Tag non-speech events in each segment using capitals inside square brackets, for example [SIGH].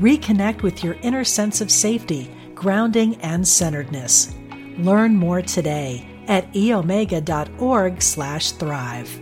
Reconnect with your inner sense of safety, grounding, and centeredness. Learn more today at eomega.org/thrive.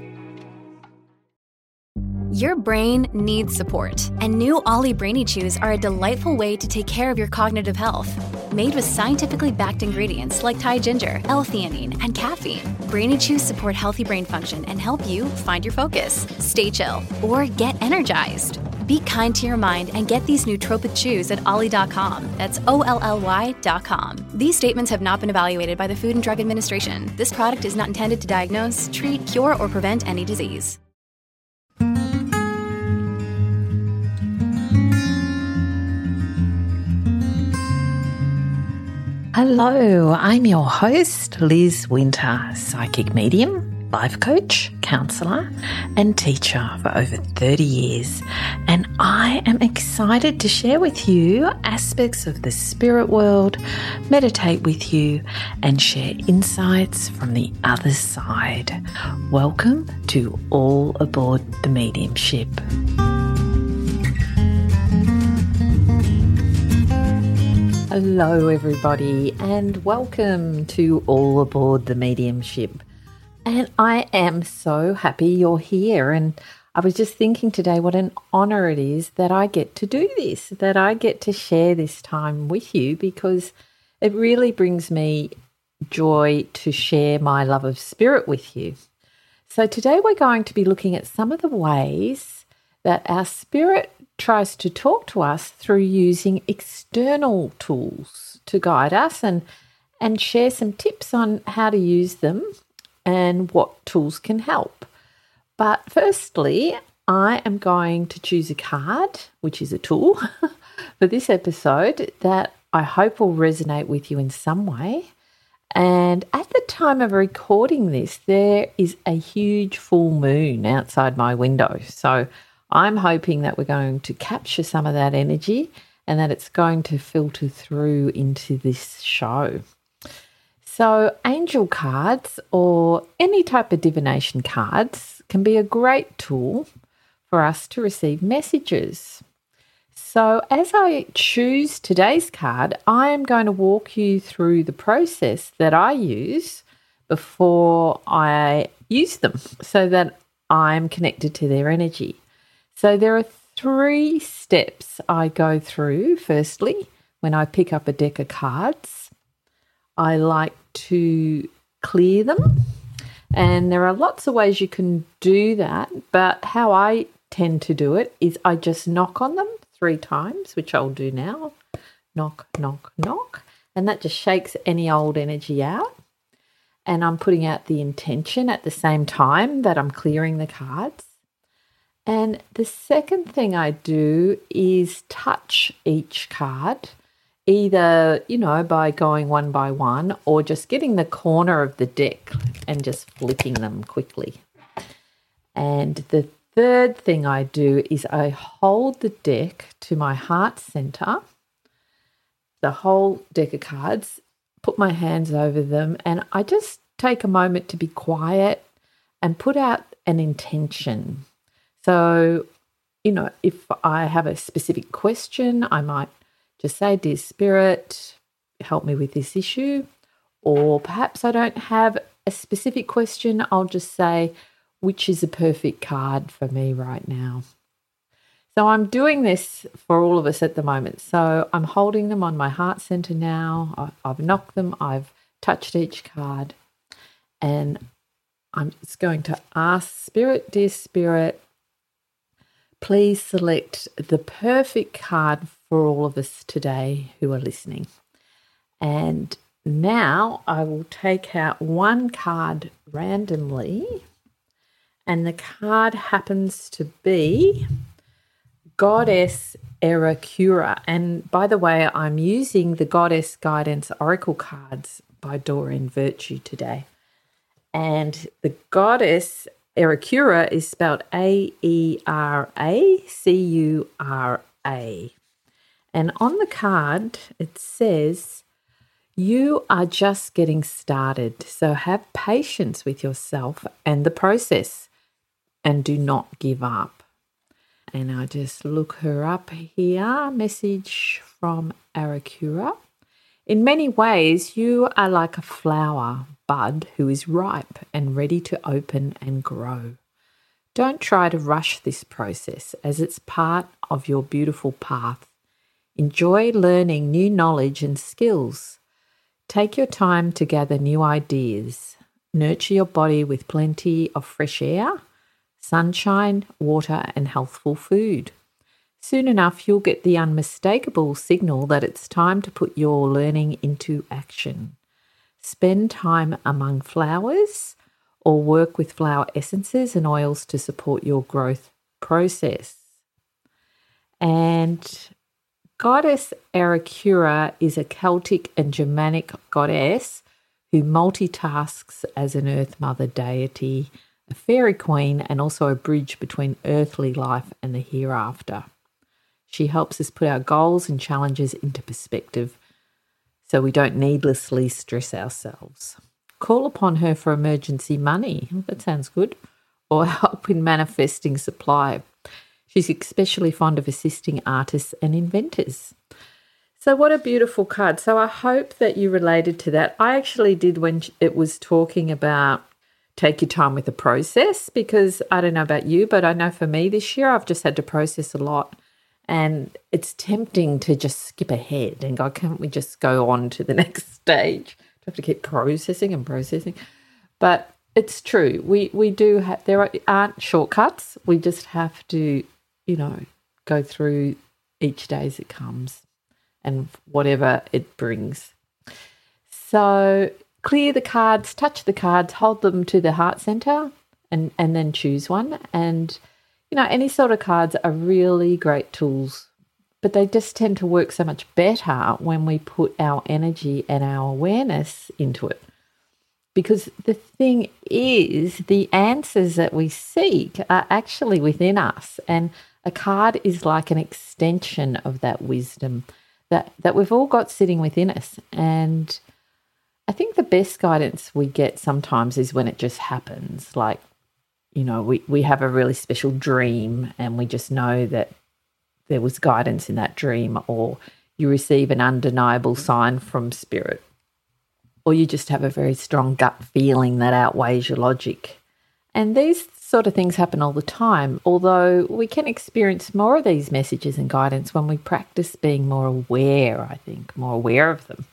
Your brain needs support, and new OLLY Brainy Chews are a delightful way to take care of your cognitive health. Made with scientifically backed ingredients like Thai ginger, L-theanine, and caffeine, Brainy Chews support healthy brain function and help you find your focus, stay chill, or get energized. Be kind to your mind and get these nootropic chews at olly.com. That's O L L Y.com. These statements have not been evaluated by the Food and Drug Administration. This product is not intended to diagnose, treat, cure, or prevent any disease. Hello, I'm your host, Liz Winter, psychic medium, life coach, counselor, and teacher for over 30 years. And I am excited to share with you aspects of the spirit world, meditate with you, and share insights from the other side. Welcome to All Aboard the Mediumship. Hello, everybody, and welcome to All Aboard the Mediumship. And I am so happy you're here. And I was just thinking today what an honor it is that I get to do this, that I get to share this time with you because it really brings me joy to share my love of spirit with you. So, today we're going to be looking at some of the ways that our spirit tries to talk to us through using external tools to guide us and and share some tips on how to use them and what tools can help. But firstly, I am going to choose a card, which is a tool, [LAUGHS] for this episode that I hope will resonate with you in some way. And at the time of recording this, there is a huge full moon outside my window. So I'm hoping that we're going to capture some of that energy and that it's going to filter through into this show. So, angel cards or any type of divination cards can be a great tool for us to receive messages. So, as I choose today's card, I am going to walk you through the process that I use before I use them so that I'm connected to their energy. So there are three steps I go through. Firstly, when I pick up a deck of cards, I like to clear them. And there are lots of ways you can do that, but how I tend to do it is I just knock on them three times, which I'll do now. Knock, knock, knock. And that just shakes any old energy out. And I'm putting out the intention at the same time that I'm clearing the cards. And the second thing I do is touch each card, either, you know, by going one by one or just getting the corner of the deck and just flipping them quickly. And the third thing I do is I hold the deck to my heart center, the whole deck of cards, put my hands over them, and I just take a moment to be quiet and put out an intention so, you know, if I have a specific question, I might just say, Dear Spirit, help me with this issue. Or perhaps I don't have a specific question, I'll just say, which is a perfect card for me right now. So I'm doing this for all of us at the moment. So I'm holding them on my heart center now. I've knocked them, I've touched each card, and I'm just going to ask Spirit, dear Spirit, please select the perfect card for all of us today who are listening. And now I will take out one card randomly, and the card happens to be Goddess Aeracura. And by the way, I'm using the Goddess Guidance Oracle cards by Doreen Virtue today. And the Goddess Aeracura is spelled A E R A C U R A. And on the card, it says, You are just getting started. So have patience with yourself and the process and do not give up. And I just look her up here. Message from Aeracura. In many ways, you are like a flower bud who is ripe and ready to open and grow. Don't try to rush this process as it's part of your beautiful path. Enjoy learning new knowledge and skills. Take your time to gather new ideas. Nurture your body with plenty of fresh air sunshine, water, and healthful food. Soon enough, you'll get the unmistakable signal that it's time to put your learning into action. Spend time among flowers or work with flower essences and oils to support your growth process. And Goddess Aeracura is a Celtic and Germanic goddess who multitasks as an Earth Mother deity a fairy queen, and also a bridge between earthly life and the hereafter. She helps us put our goals and challenges into perspective so we don't needlessly stress ourselves. Call upon her for emergency money. That sounds good. Or [LAUGHS] help in manifesting supply. She's especially fond of assisting artists and inventors. So, what a beautiful card. So, I hope that you related to that. I actually did when it was talking about take your time with the process because I don't know about you, but I know for me this year I've just had to process a lot. And it's tempting to just skip ahead and go, can't we just go on to the [LAUGHS] next stage? Have to keep processing and processing. But it's true. We we do have there aren't shortcuts. We just have to, you know, go through each day as it comes and whatever it brings. So clear the cards, touch the cards, hold them to the heart center, and, and then choose one. And, you know, any sort of cards are really great tools, but they just tend to work so much better when we put our energy and our awareness into it. Because the thing is, the answers that we seek are actually within us. And a card is like an extension of that wisdom that, that we've all got sitting within us. And I think the best guidance we get sometimes is when it just happens. Like, you know, we, we have a really special dream and we just know that there was guidance in that dream, or you receive an undeniable sign from spirit, or you just have a very strong gut feeling that outweighs your logic. And these sort of things happen all the time, although we can experience more of these messages and guidance when we practice being more aware, I think, more aware of them.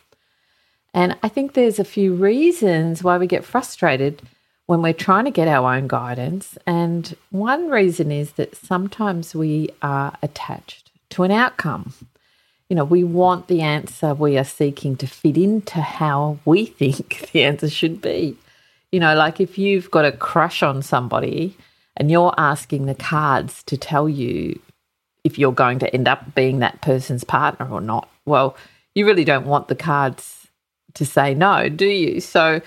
And I think there's a few reasons why we get frustrated when we're trying to get our own guidance. And one reason is that sometimes we are attached to an outcome. You know, we want the answer we are seeking to fit into how we [LAUGHS] think the answer should be. You know, like if you've got a crush on somebody and you're asking the cards to tell you if you're going to end up being that person's partner or not, well, you really don't want the cards to say no, do you? So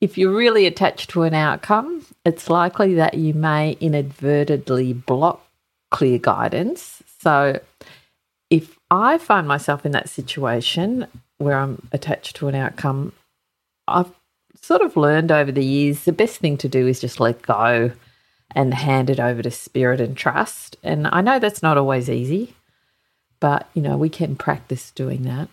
if you're really attached to an outcome, it's likely that you may inadvertently block clear guidance. So if I find myself in that situation where I'm attached to an outcome, I've sort of learned over the years the best thing to do is just let go and hand it over to spirit and trust. And I know that's not always easy, but you know, we can practice doing that.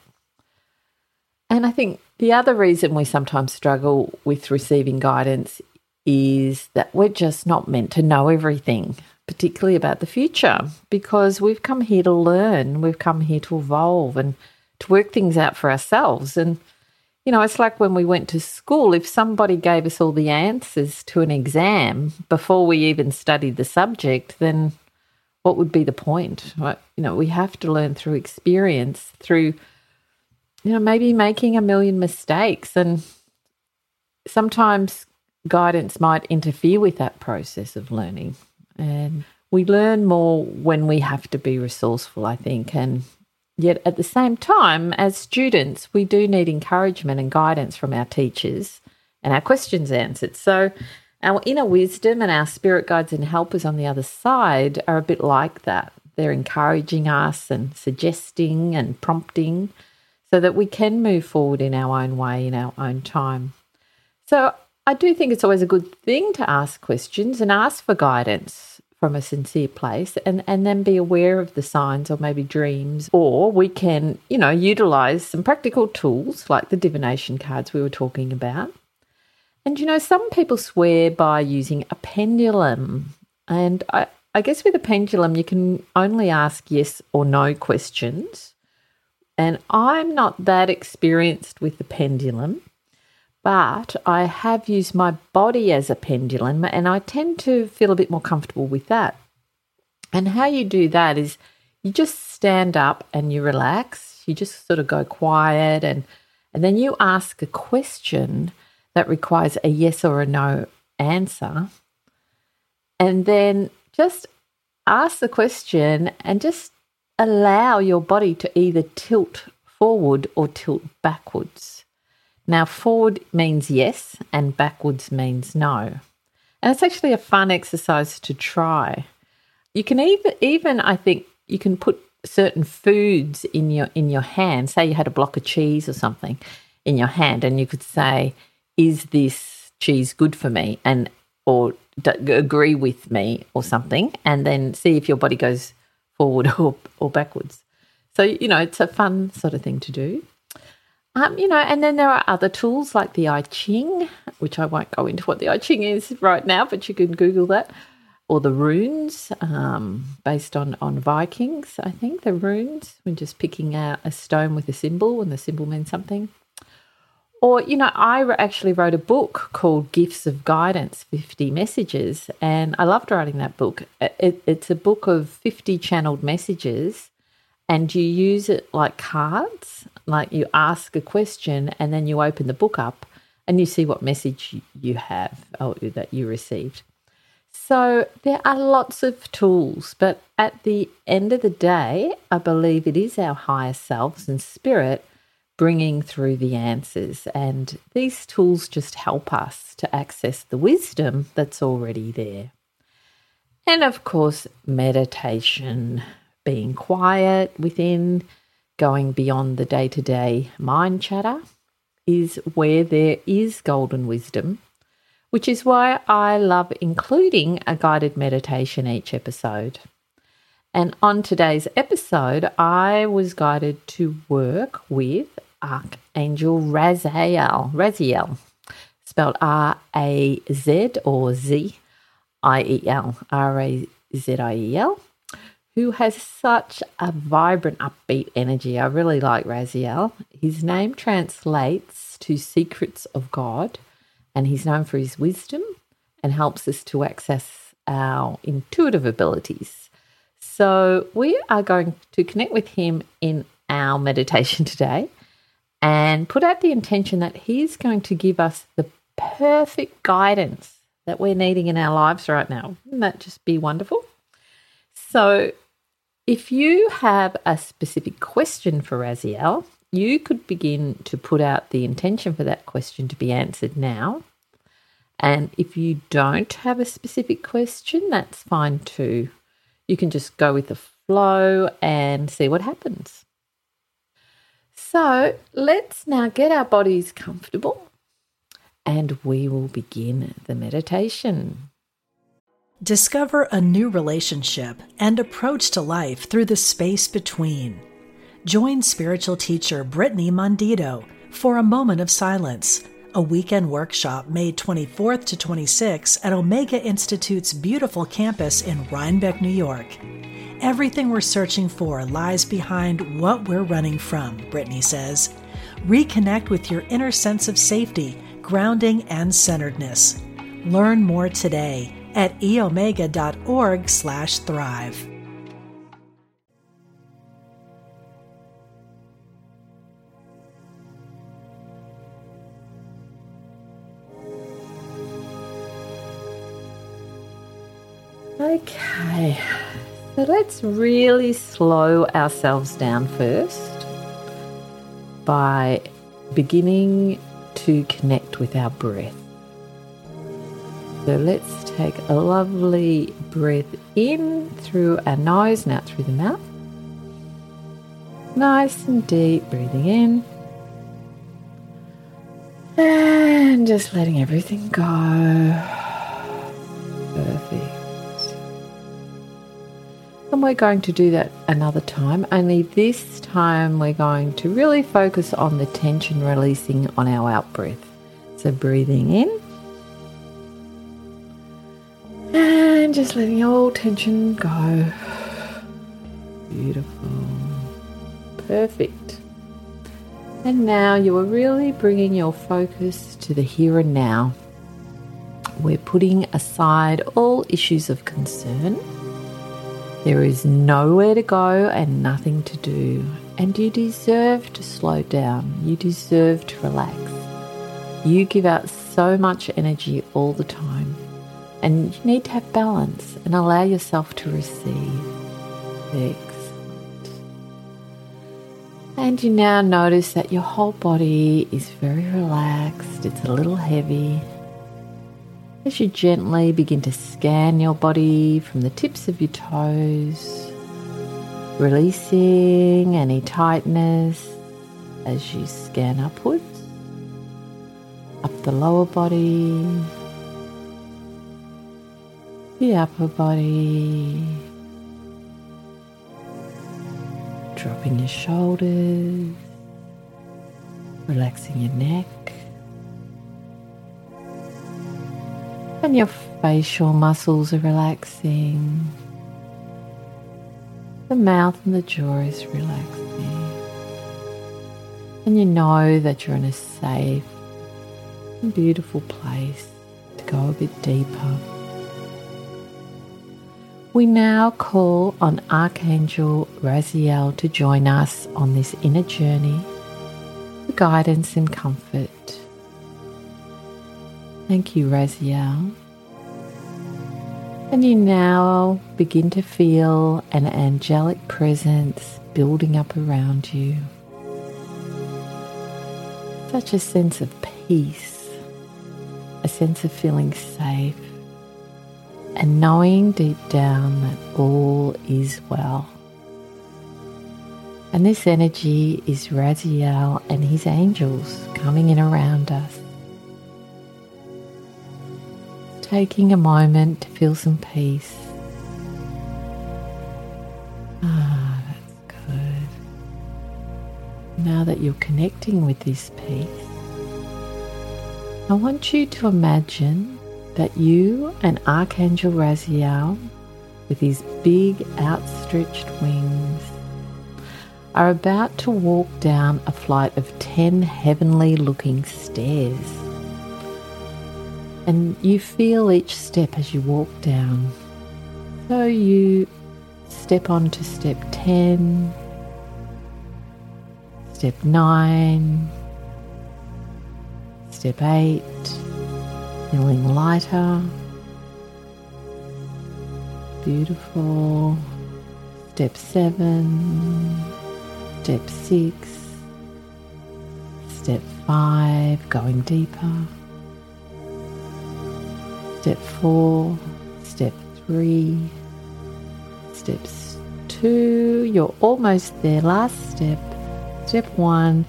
And I think the other reason we sometimes struggle with receiving guidance is that we're just not meant to know everything, particularly about the future, because we've come here to learn, we've come here to evolve and to work things out for ourselves. And, you know, it's like when we went to school, if somebody gave us all the answers to an exam before we even studied the subject, then what would be the point? Right? You know, we have to learn through experience, through you know, maybe making a million mistakes. And sometimes guidance might interfere with that process of learning. And we learn more when we have to be resourceful, I think. And yet at the same time, as students, we do need encouragement and guidance from our teachers and our questions answered. So our inner wisdom and our spirit guides and helpers on the other side are a bit like that. They're encouraging us and suggesting and prompting so that we can move forward in our own way, in our own time. So I do think it's always a good thing to ask questions and ask for guidance from a sincere place and, and then be aware of the signs or maybe dreams. Or we can, you know, utilize some practical tools like the divination cards we were talking about. And you know, some people swear by using a pendulum. And I, I guess with a pendulum, you can only ask yes or no questions. And I'm not that experienced with the pendulum, but I have used my body as a pendulum and I tend to feel a bit more comfortable with that. And how you do that is you just stand up and you relax, you just sort of go quiet and and then you ask a question that requires a yes or a no answer. And then just ask the question and just allow your body to either tilt forward or tilt backwards. Now, forward means yes, and backwards means no. And it's actually a fun exercise to try. You can even, even I think, you can put certain foods in your in your hand. Say you had a block of cheese or something in your hand, and you could say, "Is this cheese good for me?" and or agree with me or something, and then see if your body goes forward [LAUGHS] or, or backwards. So, you know, it's a fun sort of thing to do. Um, you know, and then there are other tools like the I Ching, which I won't go into what the I Ching is right now, but you can Google that, or the runes, um, based on on Vikings. I think the runes. We're just picking out a stone with a symbol, and the symbol means something. Or, you know, I actually wrote a book called Gifts of Guidance 50 Messages, and I loved writing that book. It, it's a book of 50 channeled messages, and you use it like cards. Like you ask a question, and then you open the book up and you see what message you have or that you received. So there are lots of tools, but at the end of the day, I believe it is our higher selves and spirit bringing through the answers. And these tools just help us to access the wisdom that's already there. And of course, meditation, being quiet within, going beyond the day to day mind chatter is where there is golden wisdom, which is why I love including a guided meditation each episode. And on today's episode, I was guided to work with Archangel Raziel, Raziel, spelled R A Z or Z I E L, R A Z I E L, who has such a vibrant, upbeat energy. I really like Raziel. His name translates to Secrets of God, and he's known for his wisdom and helps us to access our intuitive abilities. So, we are going to connect with him in our meditation [LAUGHS] today and put out the intention that He's going to give us the perfect guidance that we're needing in our lives right now. Wouldn't that just be wonderful? So, if you have a specific question for Raziel, you could begin to put out the intention for that question to be answered now. And if you don't have a specific question, that's fine too. You can just go with the flow and see what happens. So let's now get our bodies comfortable and we will begin the meditation. Discover a new relationship and approach to life through the space between. Join spiritual teacher Brittany Mondito for a moment of silence, a weekend workshop May 24th to 26 at Omega Institute's beautiful campus in Rhinebeck, New York. Everything we're searching for lies behind what we're running from, Brittany says. Reconnect with your inner sense of safety, grounding, and centeredness. Learn more today at eomega.org/thrive. Okay, so let's really slow ourselves down first by beginning to connect with our breath. So let's take a lovely breath in through our nose and out through the mouth. Nice and deep, breathing in. And just letting everything go. We're going to do that another time, only this time we're going to really focus on the tension releasing on our out breath. So breathing in. And just letting all tension go. Beautiful. Perfect. And now you are really bringing your focus to the here and now. We're putting aside all issues of concern there is nowhere to go and nothing to do, and you deserve to slow down. You deserve to relax. You give out so much energy all the time, and you need to have balance and allow yourself to receive. Excellent. And you now notice that your whole body is very relaxed, it's a little heavy as you gently begin to scan your body from the tips of your toes, releasing any tightness as you scan upwards, up the lower body, the upper body, dropping your shoulders, relaxing your neck. And your facial muscles are relaxing. The mouth and the jaw is relaxing. And you know that you're in a safe and beautiful place to go a bit deeper. We now call on Archangel Raziel to join us on this inner journey for guidance and comfort. Thank you, Raziel. And you now begin to feel an angelic presence building up around you. Such a sense of peace, a sense of feeling safe, and knowing deep down that all is well. And this energy is Raziel and his angels coming in around us taking a moment to feel some peace. Ah, that's good. Now that you're connecting with this peace, I want you to imagine that you and Archangel Raziel, with his big outstretched wings, are about to walk down a flight of 10 heavenly looking stairs and you feel each step as you walk down. So you step on to step 10, step 9, step 8, feeling lighter, beautiful, step 7, step 6, step 5, going deeper step four, step three, steps two, you're almost there. Last step, step one,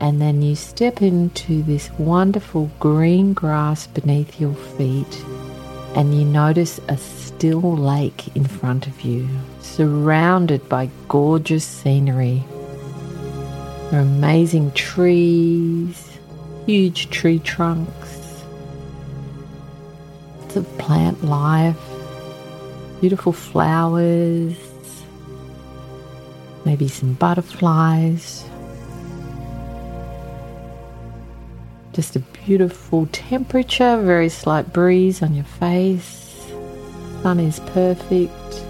and then you step into this wonderful green grass beneath your feet, and you notice a still lake in front of you, surrounded by gorgeous scenery. There are amazing trees, huge tree trunks lots of plant life, beautiful flowers, maybe some butterflies. Just a beautiful temperature, very slight breeze on your face. Sun is perfect.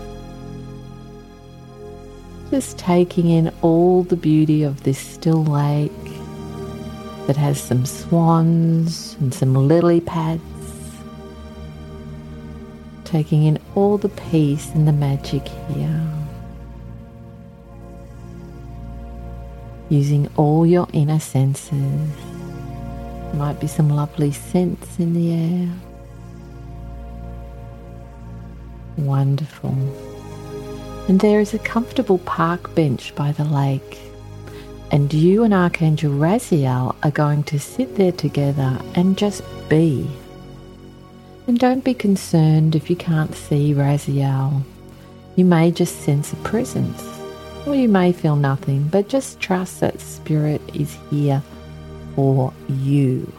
Just taking in all the beauty of this still lake that has some swans and some lily pads taking in all the peace and the magic here. Using all your inner senses. Might be some lovely scents in the air. Wonderful. And there is a comfortable park bench by the lake. And you and Archangel Raziel are going to sit there together and just be. And don't be concerned if you can't see Raziel. You may just sense a presence, or you may feel nothing, but just trust that Spirit is here for you.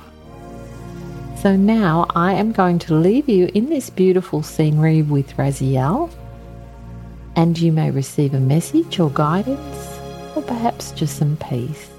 So now I am going to leave you in this beautiful scenery with Raziel, and you may receive a message or guidance, or perhaps just some peace.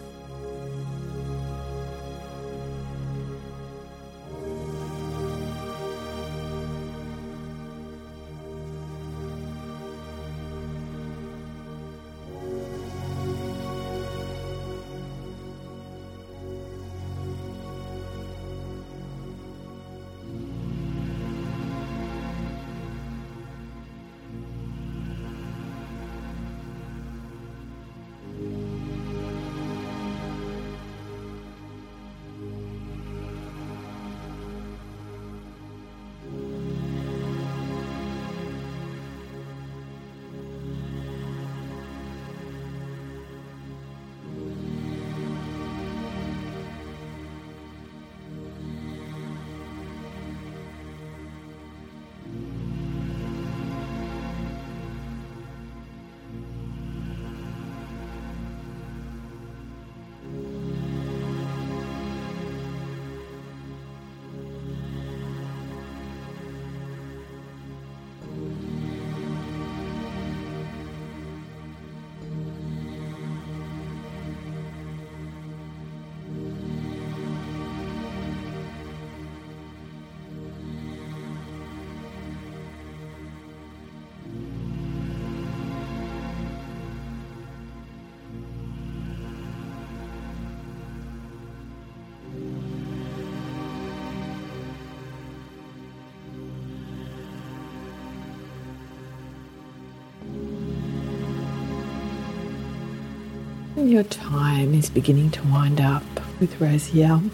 Your time is beginning to wind up with Raziel.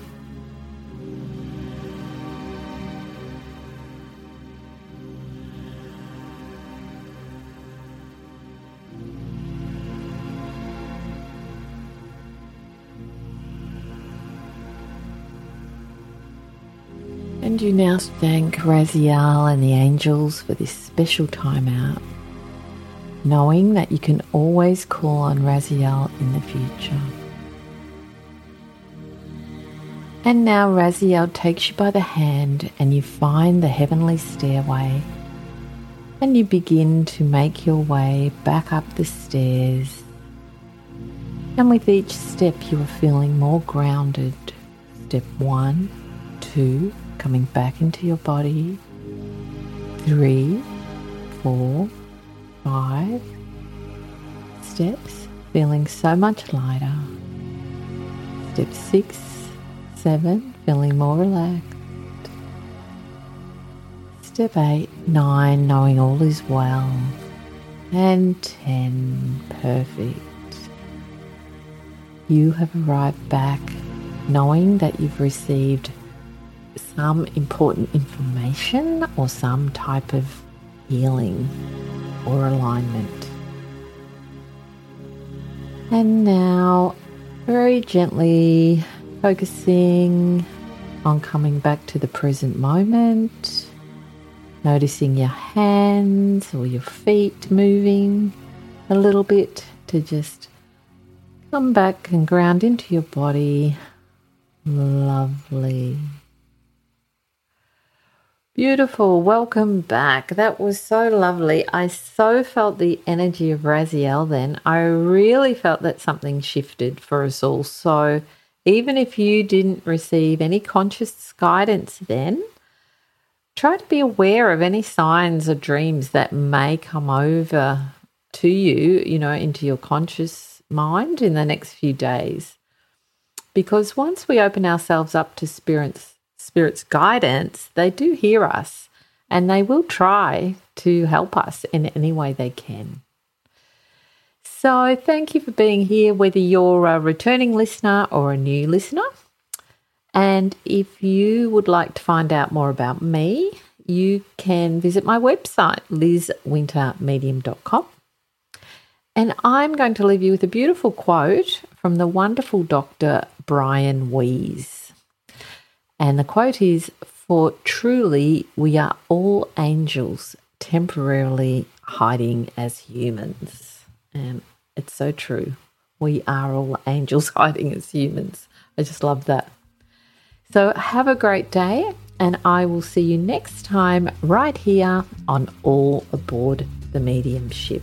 And you now thank Raziel and the angels for this special time out knowing that you can always call on Raziel in the future. And now Raziel takes you by the hand and you find the heavenly stairway and you begin to make your way back up the stairs. And with each step, you are feeling more grounded. Step one, two, coming back into your body, three, four, five steps, feeling so much lighter. Step six, seven, feeling more relaxed. Step eight, nine, knowing all is well. And ten, perfect. You have arrived back knowing that you've received some important information or some type of healing or alignment. And now, very gently focusing on coming back to the present moment, noticing your hands or your feet moving a little bit to just come back and ground into your body. Lovely. Beautiful. Welcome back. That was so lovely. I so felt the energy of Raziel then. I really felt that something shifted for us all. So, even if you didn't receive any conscious guidance then, try to be aware of any signs or dreams that may come over to you, you know, into your conscious mind in the next few days. Because once we open ourselves up to spirits Spirit's guidance, they do hear us and they will try to help us in any way they can. So, thank you for being here, whether you're a returning listener or a new listener. And if you would like to find out more about me, you can visit my website, lizwintermedium.com. And I'm going to leave you with a beautiful quote from the wonderful Dr. Brian Weiss. And the quote is For truly we are all angels temporarily hiding as humans. And it's so true. We are all angels [LAUGHS] hiding as humans. I just love that. So have a great day, and I will see you next time right here on All Aboard the Mediumship.